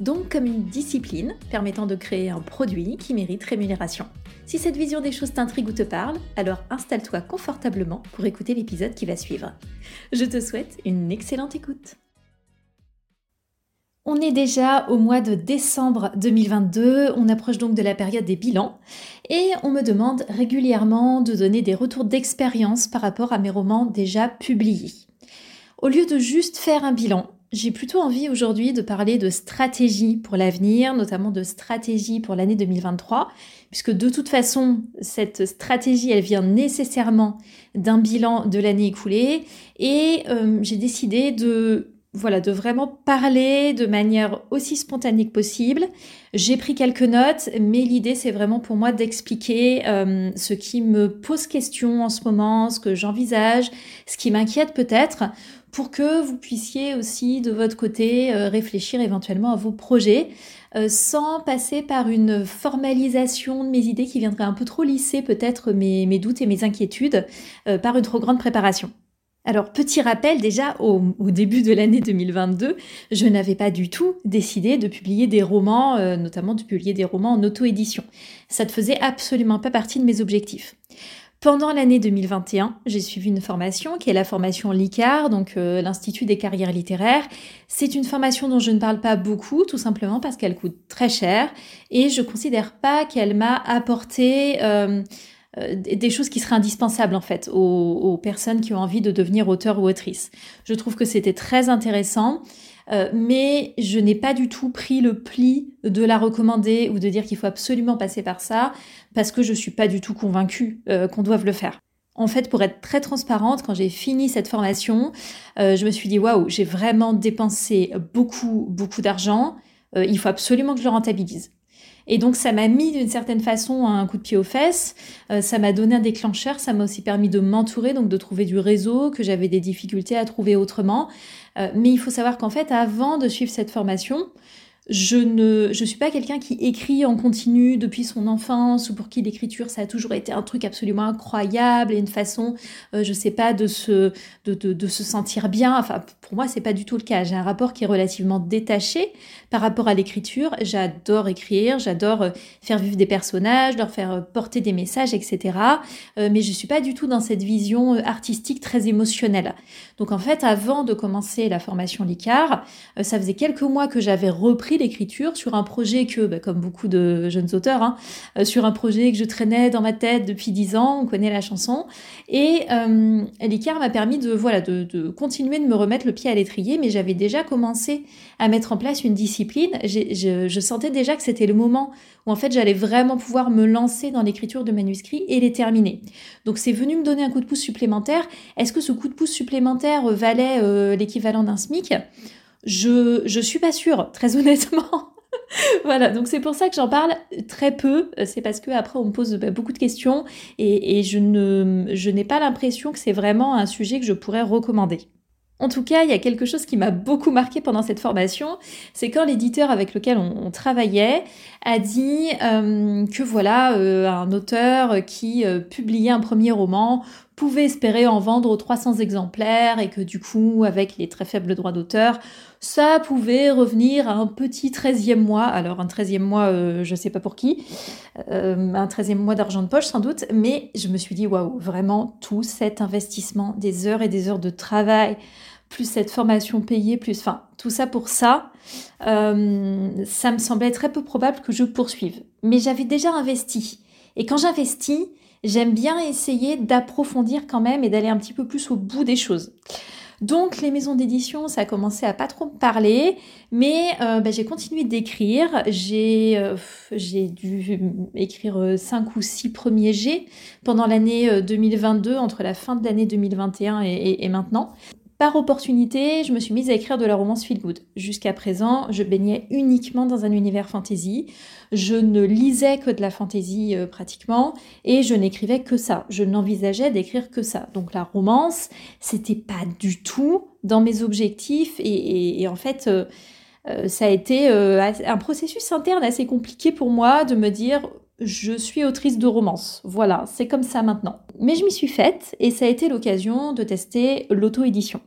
Donc comme une discipline permettant de créer un produit qui mérite rémunération. Si cette vision des choses t'intrigue ou te parle, alors installe-toi confortablement pour écouter l'épisode qui va suivre. Je te souhaite une excellente écoute. On est déjà au mois de décembre 2022, on approche donc de la période des bilans et on me demande régulièrement de donner des retours d'expérience par rapport à mes romans déjà publiés. Au lieu de juste faire un bilan, j'ai plutôt envie aujourd'hui de parler de stratégie pour l'avenir, notamment de stratégie pour l'année 2023, puisque de toute façon, cette stratégie, elle vient nécessairement d'un bilan de l'année écoulée, et euh, j'ai décidé de voilà, de vraiment parler de manière aussi spontanée que possible. J'ai pris quelques notes, mais l'idée c'est vraiment pour moi d'expliquer euh, ce qui me pose question en ce moment, ce que j'envisage, ce qui m'inquiète peut-être, pour que vous puissiez aussi de votre côté euh, réfléchir éventuellement à vos projets. Euh, sans passer par une formalisation de mes idées qui viendrait un peu trop lisser peut-être mes, doutes et mes inquiétudes par une trop grande préparation. Alors, petit rappel, déjà au, début de l'année 2022, je n'avais pas du tout décidé de publier des romans, euh, notamment de publier des romans en auto-édition. Ça ne faisait absolument pas partie de mes objectifs. Pendant l'année 2021, j'ai suivi une formation qui est la formation LICAR, donc euh, l'Institut des carrières littéraires. C'est une formation dont je ne parle pas beaucoup, tout simplement parce qu'elle coûte très cher et je considère pas qu'elle m'a apporté euh, euh, des choses qui seraient indispensables en fait aux, personnes qui ont envie de devenir auteur ou autrice. Je trouve que c'était très intéressant, euh, mais je n'ai pas du tout pris le pli de la recommander ou de dire qu'il faut absolument passer par ça, parce que je suis pas du tout convaincue euh, qu'on doive le faire. En fait, pour être très transparente, quand j'ai fini cette formation, je me suis dit waouh, j'ai vraiment dépensé beaucoup, beaucoup d'argent. il faut absolument que je le rentabilise. Et donc ça m'a mis d'une certaine façon un coup de pied aux fesses, euh, ça m'a donné un déclencheur, ça m'a aussi permis de m'entourer, donc de trouver du réseau que j'avais des difficultés à trouver autrement. Euh, mais il faut savoir qu'en fait, avant de suivre cette formation, je ne je suis pas quelqu'un qui écrit en continu depuis son enfance ou pour qui l'écriture ça a toujours été un truc absolument incroyable et une façon euh, je sais pas de se de, de, de, se sentir bien. Enfin pour moi c'est pas du tout le cas. J'ai un rapport qui est relativement détaché par rapport à l'écriture. J'adore écrire j'adore euh, faire vivre des personnages leur faire euh, porter des messages etc mais je suis pas du tout dans cette vision artistique très émotionnelle. Donc en fait avant de commencer la formation Licard ça faisait quelques mois que j'avais repris l'écriture sur un projet que, bah, comme beaucoup de jeunes auteurs, hein, euh, sur un projet que je traînais dans ma tête depuis dix ans, on connaît la chanson. Et euh, m'a permis de, voilà, de, continuer de me remettre le pied à l'étrier, mais j'avais déjà commencé à mettre en place une discipline. Je, sentais déjà que c'était le moment où en fait j'allais vraiment pouvoir me lancer dans l'écriture de manuscrits et les terminer. Donc c'est venu me donner un coup de pouce supplémentaire. Est-ce que ce coup de pouce supplémentaire valait euh, l'équivalent d'un SMIC? Je, je suis pas sûre, très honnêtement. voilà, donc c'est pour ça que j'en parle très peu. C'est parce que après on me pose bah, beaucoup de questions et, je ne, je n'ai pas l'impression que c'est vraiment un sujet que je pourrais recommander. En tout cas, il y a quelque chose qui m'a beaucoup marqué pendant cette formation, c'est quand l'éditeur avec lequel on, travaillait a dit euh, que voilà, euh, un auteur qui euh, publiait un premier roman pouvait espérer en vendre 300 exemplaires et que du coup, avec les très faibles droits d'auteur, ça pouvait revenir à un petit 13e mois. Alors un 13e mois, je sais pas pour qui, un 13e mois d'argent de poche sans doute, mais je me suis dit, waouh, vraiment tout cet investissement, des heures et des heures de travail, plus cette formation payée, plus, enfin, tout ça pour ça, euh, ça me semblait très peu probable que je poursuive. Mais j'avais déjà investi. Et quand j'investis, j'aime bien essayer d'approfondir quand même et d'aller un petit peu plus au bout des choses. Donc les maisons d'édition, ça a commencé à pas trop me parler, mais euh, bah, j'ai continué d'écrire. J'ai euh, dû écrire cinq ou six premiers G pendant l'année 2022, entre la fin de l'année 2021 et, et, maintenant. Par opportunité, je me suis mise à écrire de la romance feel good. Jusqu'à présent, je baignais uniquement dans un univers fantasy. Je ne lisais que de la fantasy euh, pratiquement et je n'écrivais que ça. Je n'envisageais d'écrire que ça. Donc la romance, c'était pas du tout dans mes objectifs et, en fait, euh, euh, ça a été un processus interne assez compliqué pour moi de me dire je suis autrice de romance. Voilà, c'est comme ça maintenant. Mais je m'y suis faite et ça a été l'occasion de tester l'auto-édition.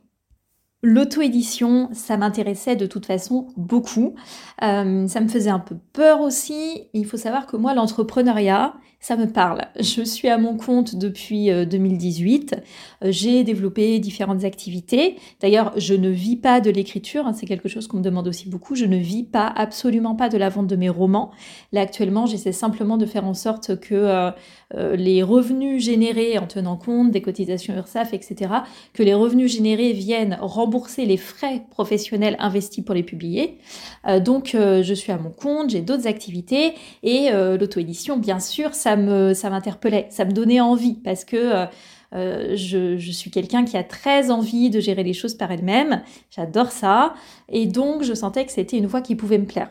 L'auto-édition, ça m'intéressait de toute façon beaucoup. Euh, ça me faisait un peu peur aussi. Il faut savoir que moi, l'entrepreneuriat, ça me parle. Je suis à mon compte depuis 2018. Euh, euh, j'ai développé différentes activités. D'ailleurs, je ne vis pas de l'écriture. Hein, c'est quelque chose qu'on me demande aussi beaucoup. Je ne vis pas, absolument pas de la vente de mes romans. Là, actuellement, j'essaie simplement de faire en sorte que les revenus générés en tenant compte des cotisations URSAF, etc., que les revenus générés viennent rembourser les frais professionnels investis pour les publier. donc, je suis à mon compte, j'ai d'autres activités et l'auto-édition, bien sûr, ça ça m'interpellait, ça me donnait envie parce que euh, euh, je, suis quelqu'un qui a très envie de gérer les choses par elle-même. J'adore ça. Et donc, je sentais que c'était une voie qui pouvait me plaire.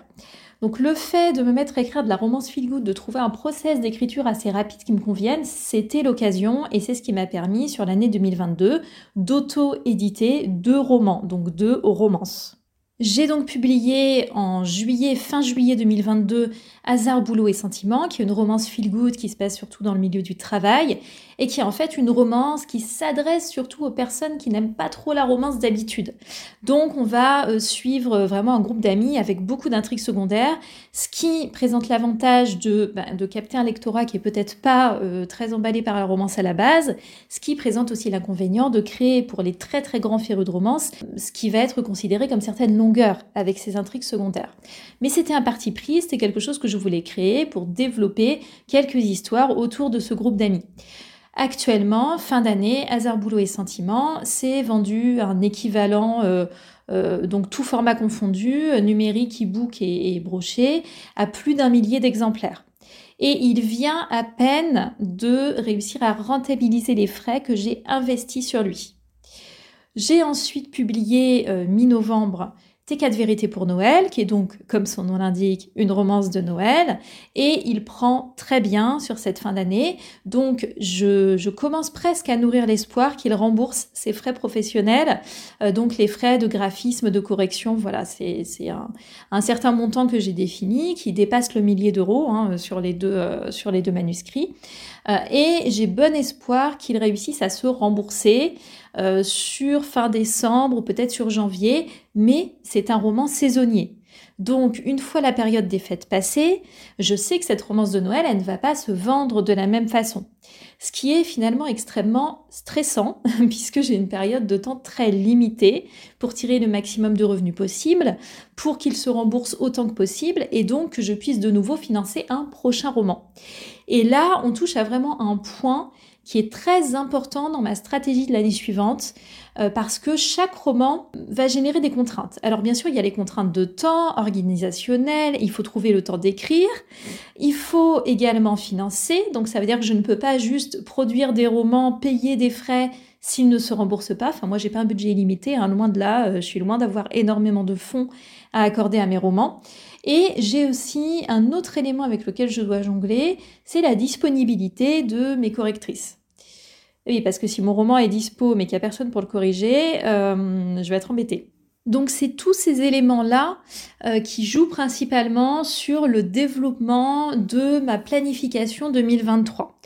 Donc, le fait de me mettre à écrire de la romance feel good, de trouver un process d'écriture assez rapide qui me convienne, c'était l'occasion et c'est ce qui m'a permis, sur l'année 2022, d'auto-éditer deux romans, donc deux romances. J'ai donc publié en juillet, fin juillet 2022, Hasard, boulot et sentiment, qui est une romance feel good qui se passe surtout dans le milieu du travail et qui est en fait une romance qui s'adresse surtout aux personnes qui n'aiment pas trop la romance d'habitude. Donc on va euh, suivre vraiment un groupe d'amis avec beaucoup d'intrigues secondaires, ce qui présente l'avantage de, bah, de capter un lectorat qui est peut-être pas euh, très emballé par la romance à la base, ce qui présente aussi l'inconvénient de créer pour les très très grands férus de romance ce qui va être considéré comme certaines avec ces intrigues secondaires. Mais c'était un parti pris, c'était quelque chose que je voulais créer pour développer quelques histoires autour de ce groupe d'amis. Actuellement, fin d'année, Hasard Boulot et Sentiment, c'est vendu un équivalent, euh, euh, donc tout format confondu, numérique, e-book et, et broché, à plus d'un millier d'exemplaires. Et il vient à peine de réussir à rentabiliser les frais que j'ai investis sur lui. J'ai ensuite publié euh, mi-novembre c'est quatre vérités pour Noël, qui est donc, comme son nom l'indique, une romance de Noël, et il prend très bien sur cette fin d'année. Donc, je, commence presque à nourrir l'espoir qu'il rembourse ses frais professionnels, euh, donc les frais de graphisme, de correction. Voilà, c'est un, certain montant que j'ai défini, qui dépasse le millier d'euros hein, euh, sur les deux manuscrits. Euh, et j'ai bon espoir qu'il réussisse à se rembourser euh, sur fin décembre ou peut-être sur janvier, mais c'est un roman saisonnier. Donc, une fois la période des fêtes passée, je sais que cette romance de Noël, elle ne va pas se vendre de la même façon. Ce qui est finalement extrêmement stressant, puisque j'ai une période de temps très limitée pour tirer le maximum de revenus possible, pour qu'il se rembourse autant que possible, et donc que je puisse de nouveau financer un prochain roman. Et là, on touche à vraiment un point qui est très important dans ma stratégie de l'année suivante euh, parce que chaque roman va générer des contraintes. Alors bien sûr, il y a les contraintes de temps, organisationnelles, il faut trouver le temps d'écrire, il faut également financer, donc ça veut dire que je ne peux pas juste produire des romans, payer des frais s'ils ne se remboursent pas. Enfin moi, j'ai pas un budget illimité, hein, loin de là, euh, je suis loin d'avoir énormément de fonds à accorder à mes romans. Et j'ai aussi un autre élément avec lequel je dois jongler, c'est la disponibilité de mes correctrices. Oui, parce que si mon roman est dispo mais qu'il n'y a personne pour le corriger, euh, je vais être embêtée. Donc c'est tous ces éléments-là euh, qui jouent principalement sur le développement de ma planification 2023.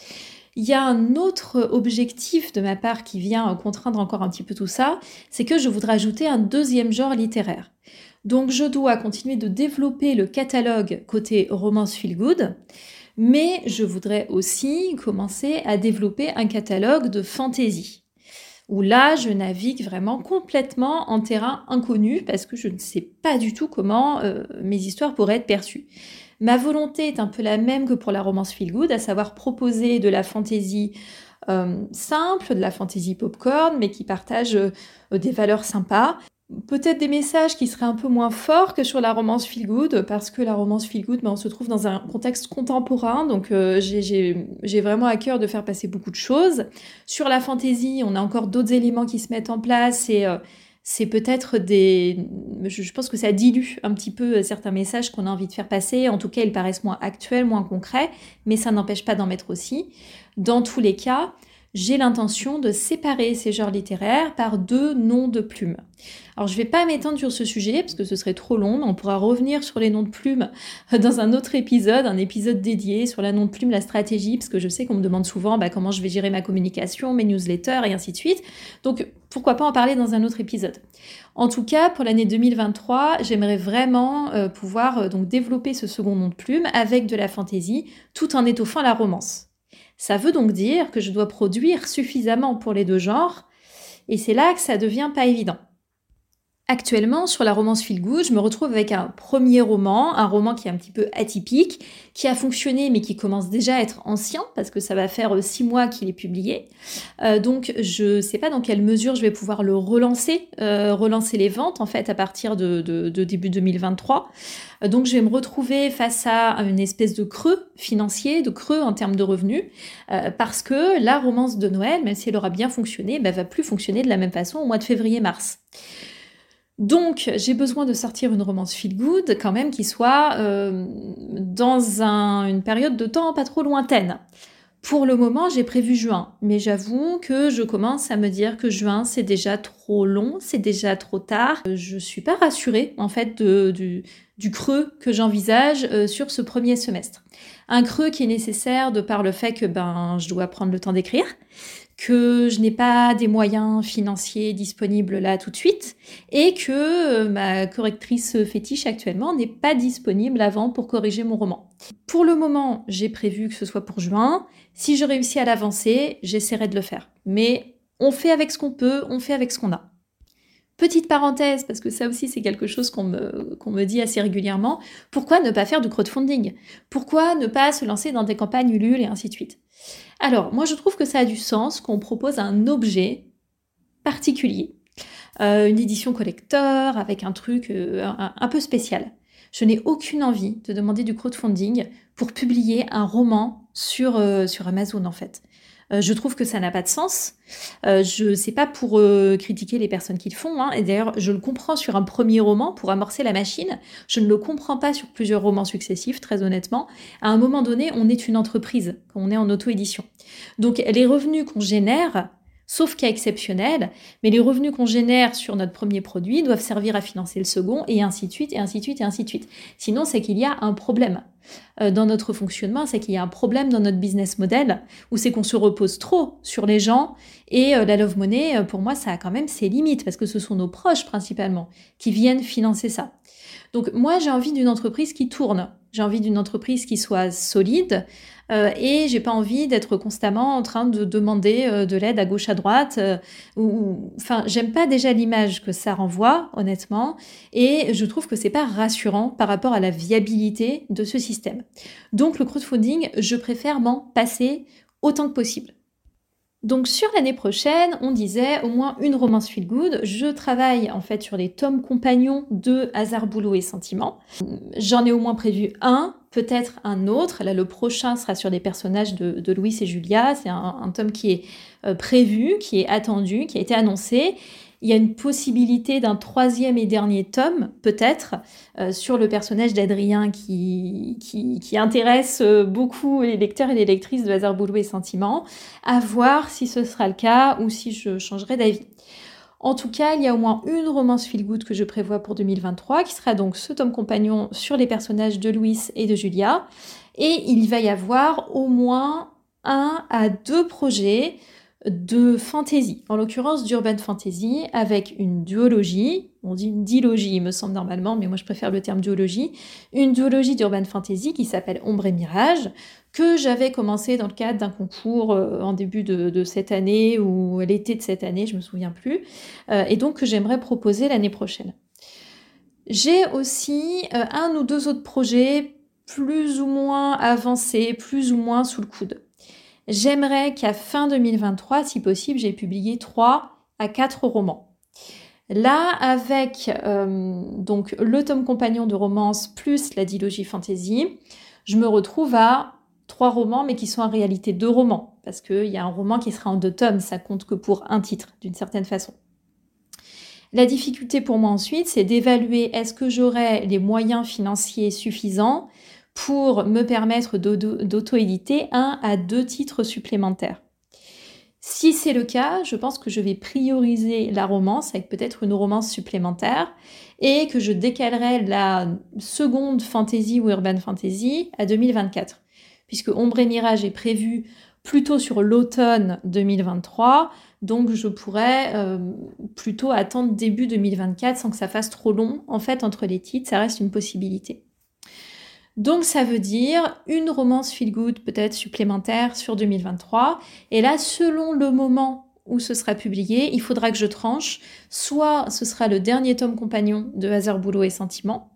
Il y a un autre objectif de ma part qui vient contraindre encore un petit peu tout ça, c'est que je voudrais ajouter un deuxième genre littéraire. Donc je dois continuer de développer le catalogue côté romance feel good mais je voudrais aussi commencer à développer un catalogue de fantasy où là, je navigue vraiment complètement en terrain inconnu parce que je ne sais pas du tout comment euh, mes histoires pourraient être perçues. Ma volonté est un peu la même que pour la romance feel good, à savoir proposer de la fantasy euh, simple, de la fantasy popcorn, mais qui partage euh, des valeurs sympas, peut-être des messages qui seraient un peu moins forts que sur la romance feel good, parce que la romance feel good, ben, on se trouve dans un contexte contemporain, donc euh, j'ai vraiment à cœur de faire passer beaucoup de choses. Sur la fantasy, on a encore d'autres éléments qui se mettent en place et euh, c'est peut-être des... Je, pense que ça dilue un petit peu certains messages qu'on a envie de faire passer. En tout cas, ils paraissent moins actuels, moins concrets, mais ça n'empêche pas d'en mettre aussi. Dans tous les cas, j'ai l'intention de séparer ces genres littéraires par deux noms de plumes. Alors je ne vais pas m'étendre sur ce sujet parce que ce serait trop long, on pourra revenir sur les noms de plumes dans un autre épisode, un épisode dédié sur la nom de plume, la stratégie, parce que je sais qu'on me demande souvent bah, comment je vais gérer ma communication, mes newsletters et ainsi de suite. Donc pourquoi pas en parler dans un autre épisode. En tout cas, pour l'année 2023, j'aimerais vraiment euh, pouvoir euh, donc développer ce second nom de plume avec de la fantaisie, tout en étoffant la romance. Ça veut donc dire que je dois produire suffisamment pour les deux genres, et c'est là que ça devient pas évident. Actuellement, sur la romance Feel Good, je me retrouve avec un premier roman, un roman qui est un petit peu atypique, qui a fonctionné mais qui commence déjà à être ancien parce que ça va faire euh, six mois qu'il est publié. Euh, donc je ne sais pas dans quelle mesure je vais pouvoir le relancer, euh, relancer les ventes en fait à partir de, début 2023. donc je vais me retrouver face à une espèce de creux financier, de creux en termes de revenus, parce que la romance de Noël, même si elle aura bien fonctionné, bah, va plus fonctionner de la même façon au mois de février-mars. Donc, j'ai besoin de sortir une romance feel good quand même qui soit euh, dans une période de temps pas trop lointaine. Pour le moment, j'ai prévu juin, mais j'avoue que je commence à me dire que juin, c'est déjà trop long, c'est déjà trop tard. Je suis pas rassurée, en fait, du, creux que j'envisage euh, sur ce premier semestre. Un creux qui est nécessaire de par le fait que ben, je dois prendre le temps d'écrire, que je n'ai pas des moyens financiers disponibles là tout de suite et que euh, ma correctrice fétiche actuellement n'est pas disponible avant pour corriger mon roman. Pour le moment, j'ai prévu que ce soit pour juin. Si je réussis à l'avancer, j'essaierai de le faire. Mais on fait avec ce qu'on peut, on fait avec ce qu'on a. Petite parenthèse, parce que ça aussi c'est quelque chose qu'on me, dit assez régulièrement, pourquoi ne pas faire du crowdfunding? Pourquoi ne pas se lancer dans des campagnes Ulule et ainsi de suite? Alors, moi je trouve que ça a du sens qu'on propose un objet particulier, euh, une édition collector avec un truc euh, un, peu spécial. Je n'ai aucune envie de demander du crowdfunding pour publier un roman sur, euh, sur Amazon en fait. Euh, je trouve que ça n'a pas de sens. Euh, je sais pas pour euh, critiquer les personnes qui le font. Hein. Et d'ailleurs, je le comprends sur un premier roman pour amorcer la machine. Je ne le comprends pas sur plusieurs romans successifs, très honnêtement. À un moment donné, on est une entreprise on est en auto-édition. Donc les revenus qu'on génère, sauf cas exceptionnel, mais les revenus qu'on génère sur notre premier produit doivent servir à financer le second, et ainsi de suite, et ainsi de suite, et ainsi de suite. Sinon, c'est qu'il y a un problème euh, dans notre fonctionnement, c'est qu'il y a un problème dans notre business model, où c'est qu'on se repose trop sur les gens, et euh, la love money, euh, pour moi, ça a quand même ses limites, parce que ce sont nos proches principalement qui viennent financer ça. Donc moi, j'ai envie d'une entreprise qui tourne, j'ai envie d'une entreprise qui soit solide, euh, et j'ai pas envie d'être constamment en train de demander euh, de l'aide à gauche à droite. Euh, ou, enfin, j'aime pas déjà l'image que ça renvoie, honnêtement, et je trouve que c'est pas rassurant par rapport à la viabilité de ce système. Donc le crowdfunding, je préfère m'en passer autant que possible. Donc sur l'année prochaine, on disait au moins une romance feel good. Je travaille en fait sur les tomes compagnons de Hasard, Boulot et Sentiment. J'en ai au moins prévu un, peut-être un autre. Là, le prochain sera sur les personnages de, Louis et Julia. C'est un, tome qui est euh, prévu, qui est attendu, qui a été annoncé. Il y a une possibilité d'un troisième et dernier tome, peut-être, euh, sur le personnage d'Adrien qui, qui, intéresse euh, beaucoup les lecteurs et les lectrices de Hasard Boulot et Sentiments, à voir si ce sera le cas ou si je changerai d'avis. En tout cas, il y a au moins une romance feel good que je prévois pour 2023, qui sera donc ce tome compagnon sur les personnages de Louis et de Julia. Et il va y avoir au moins un à deux projets de fantasy, en l'occurrence d'urban fantasy, avec une duologie, on dit une dilogie il me semble normalement, mais moi je préfère le terme duologie, une duologie d'urban fantasy qui s'appelle Ombre et Mirage, que j'avais commencé dans le cadre d'un concours euh, en début de, cette année ou l'été de cette année, je me souviens plus, euh, et donc que j'aimerais proposer l'année prochaine. J'ai aussi euh, un ou deux autres projets plus ou moins avancés, plus ou moins sous le coude. J'aimerais qu'à fin 2023, si possible, j'ai publié 3 à 4 romans. Là, avec euh, donc le tome compagnon de romance plus la dilogie fantasy, je me retrouve à trois romans, mais qui sont en réalité deux romans, parce qu'il y a un roman qui sera en deux tomes, ça compte que pour un titre, d'une certaine façon. La difficulté pour moi ensuite, c'est d'évaluer est-ce que j'aurai les moyens financiers suffisants pour me permettre d'auto-éditer un à deux titres supplémentaires. Si c'est le cas, je pense que je vais prioriser la romance avec peut-être une romance supplémentaire et que je décalerai la seconde fantasy ou urban fantasy à 2024. Puisque Ombre et Mirage est prévu plutôt sur l'automne 2023, donc je pourrais euh, plutôt attendre début 2024 sans que ça fasse trop long. En fait, entre les titres, ça reste une possibilité. Donc ça veut dire une romance feel good peut-être supplémentaire sur 2023. Et là, selon le moment où ce sera publié, il faudra que je tranche. Soit ce sera le dernier tome compagnon de Hasard Boulot et Sentiments,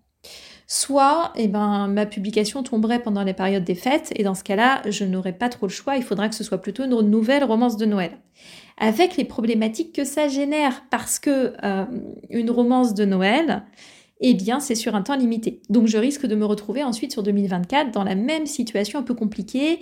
soit eh ben, ma publication tomberait pendant les périodes des fêtes, et dans ce cas-là, je n'aurai pas trop le choix, il faudra que ce soit plutôt une nouvelle romance de Noël. Avec les problématiques que ça génère, parce que euh, une romance de Noël, eh bien, c'est sur un temps limité. Donc, je risque de me retrouver ensuite sur 2024 dans la même situation un peu compliquée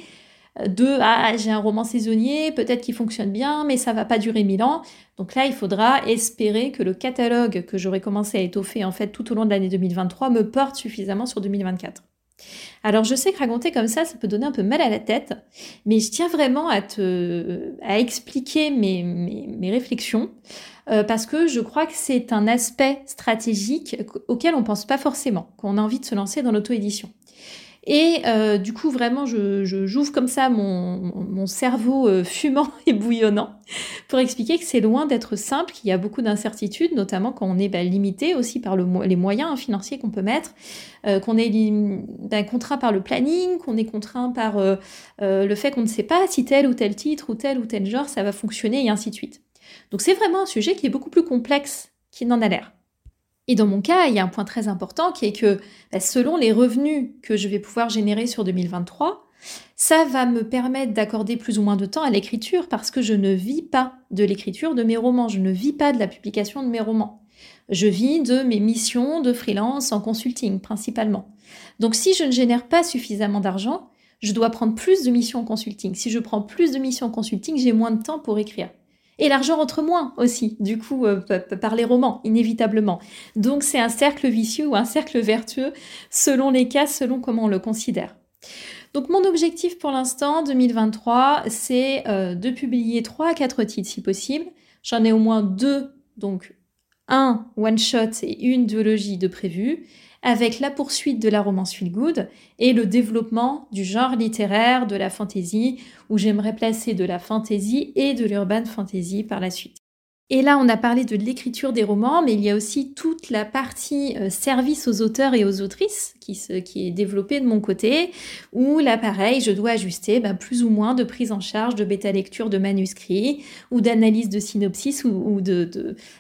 euh, de ah, j'ai un roman saisonnier, peut-être qu'il fonctionne bien, mais ça va pas durer mille ans. Donc là, il faudra espérer que le catalogue que j'aurais commencé à étoffer en fait tout au long de l'année 2023 me porte suffisamment sur 2024. Alors je sais que raconter comme ça, ça peut donner un peu mal à la tête, mais je tiens vraiment à te expliquer mes, réflexions. Euh, parce que je crois que c'est un aspect stratégique auquel on pense pas forcément, qu'on a envie de se lancer dans l'auto-édition. Et euh, du coup, vraiment, je, j'ouvre comme ça mon, cerveau euh, fumant et bouillonnant pour expliquer que c'est loin d'être simple, qu'il y a beaucoup d'incertitudes, notamment quand on est bah, limité aussi par les moyens financiers qu'on peut mettre, qu'on est d'un contraint par le planning, qu'on est contraint par le fait qu'on ne sait pas si tel ou tel titre ou tel ou tel genre ça va fonctionner et ainsi de suite. Donc c'est vraiment un sujet qui est beaucoup plus complexe qu'il n'en a l'air. Et dans mon cas, il y a un point très important qui est que bah, selon les revenus que je vais pouvoir générer sur 2023, ça va me permettre d'accorder plus ou moins de temps à l'écriture parce que je ne vis pas de l'écriture de mes romans, je ne vis pas de la publication de mes romans. Je vis de mes missions de freelance en consulting principalement. Donc si je ne génère pas suffisamment d'argent, je dois prendre plus de missions en consulting. Si je prends plus de missions en consulting, j'ai moins de temps pour écrire. Et l'argent rentre moins aussi, du coup, euh, par les romans, inévitablement. Donc c'est un cercle vicieux ou un cercle vertueux selon les cas, selon comment on le considère. Donc mon objectif pour l'instant, 2023, c'est euh, de publier 3 à 4 titres si possible. J'en ai au moins deux, donc un one-shot et une duologie de prévu avec la poursuite de la romance feel good et le développement du genre littéraire de la fantasy, où j'aimerais placer de la fantasy et de l'urban fantasy par la suite. Et là, on a parlé de l'écriture des romans, mais il y a aussi toute la partie euh, service aux auteurs et aux autrices qui, est développée de mon côté, où là, pareil, je dois ajuster bah, plus ou moins de prise en charge de bêta-lecture de manuscrits ou d'analyse de synopsis ou,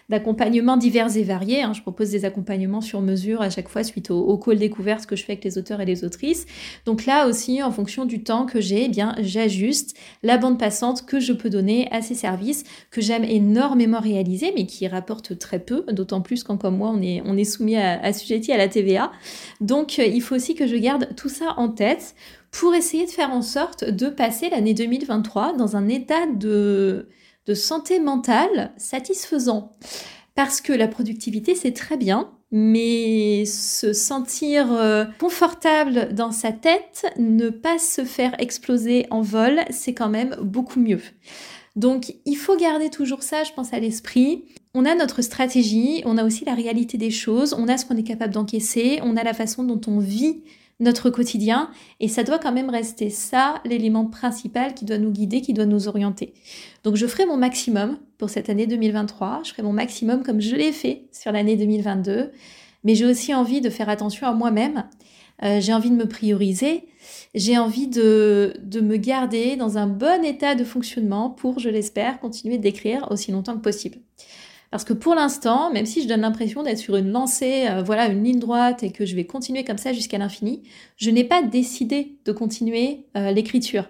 d'accompagnements divers et variés. Hein. Je propose des accompagnements sur mesure à chaque fois suite au, au call découverte que je fais avec les auteurs et les autrices. Donc là aussi, en fonction du temps que j'ai, eh bien, j'ajuste la bande passante que je peux donner à ces services que j'aime énormément réalisé, mais qui rapporte très peu, d'autant plus quand, comme moi, on est, on est soumis à, à à la TVA. Donc, il faut aussi que je garde tout ça en tête pour essayer de faire en sorte de passer l'année 2023 dans un état de, de santé mentale satisfaisant. Parce que la productivité, c'est très bien, mais se sentir euh, confortable dans sa tête, ne pas se faire exploser en vol, c'est quand même beaucoup mieux. Donc il faut garder toujours ça, je pense, à l'esprit. On a notre stratégie, on a aussi la réalité des choses, on a ce qu'on est capable d'encaisser, on a la façon dont on vit notre quotidien, et ça doit quand même rester ça l'élément principal qui doit nous guider, qui doit nous orienter. Donc je ferai mon maximum pour cette année 2023, je ferai mon maximum comme je l'ai fait sur l'année 2022, mais j'ai aussi envie de faire attention à moi-même euh, j'ai envie de me prioriser, j'ai envie de, de, me garder dans un bon état de fonctionnement pour, je l'espère, continuer d'écrire aussi longtemps que possible. Parce que pour l'instant, même si je donne l'impression d'être sur une lancée, euh, voilà, une ligne droite et que je vais continuer comme ça jusqu'à l'infini, je n'ai pas décidé de continuer euh, l'écriture.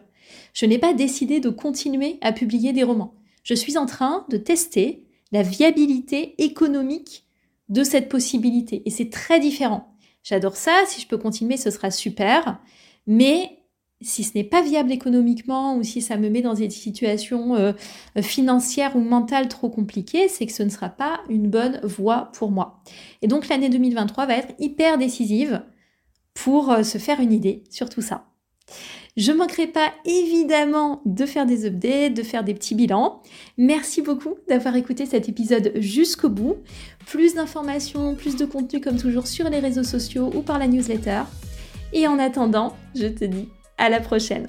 Je n'ai pas décidé de continuer à publier des romans. Je suis en train de tester la viabilité économique de cette possibilité. Et c'est très différent. J'adore ça, si je peux continuer, ce sera super. Mais si ce n'est pas viable économiquement ou si ça me met dans des situations euh, financières ou mentales trop compliquées, c'est que ce ne sera pas une bonne voie pour moi. Et donc l'année 2023 va être hyper décisive pour euh, se faire une idée sur tout ça. Je ne manquerai pas évidemment de faire des updates, de faire des petits bilans. Merci beaucoup d'avoir écouté cet épisode jusqu'au bout. Plus d'informations, plus de contenu comme toujours sur les réseaux sociaux ou par la newsletter. Et en attendant, je te dis à la prochaine.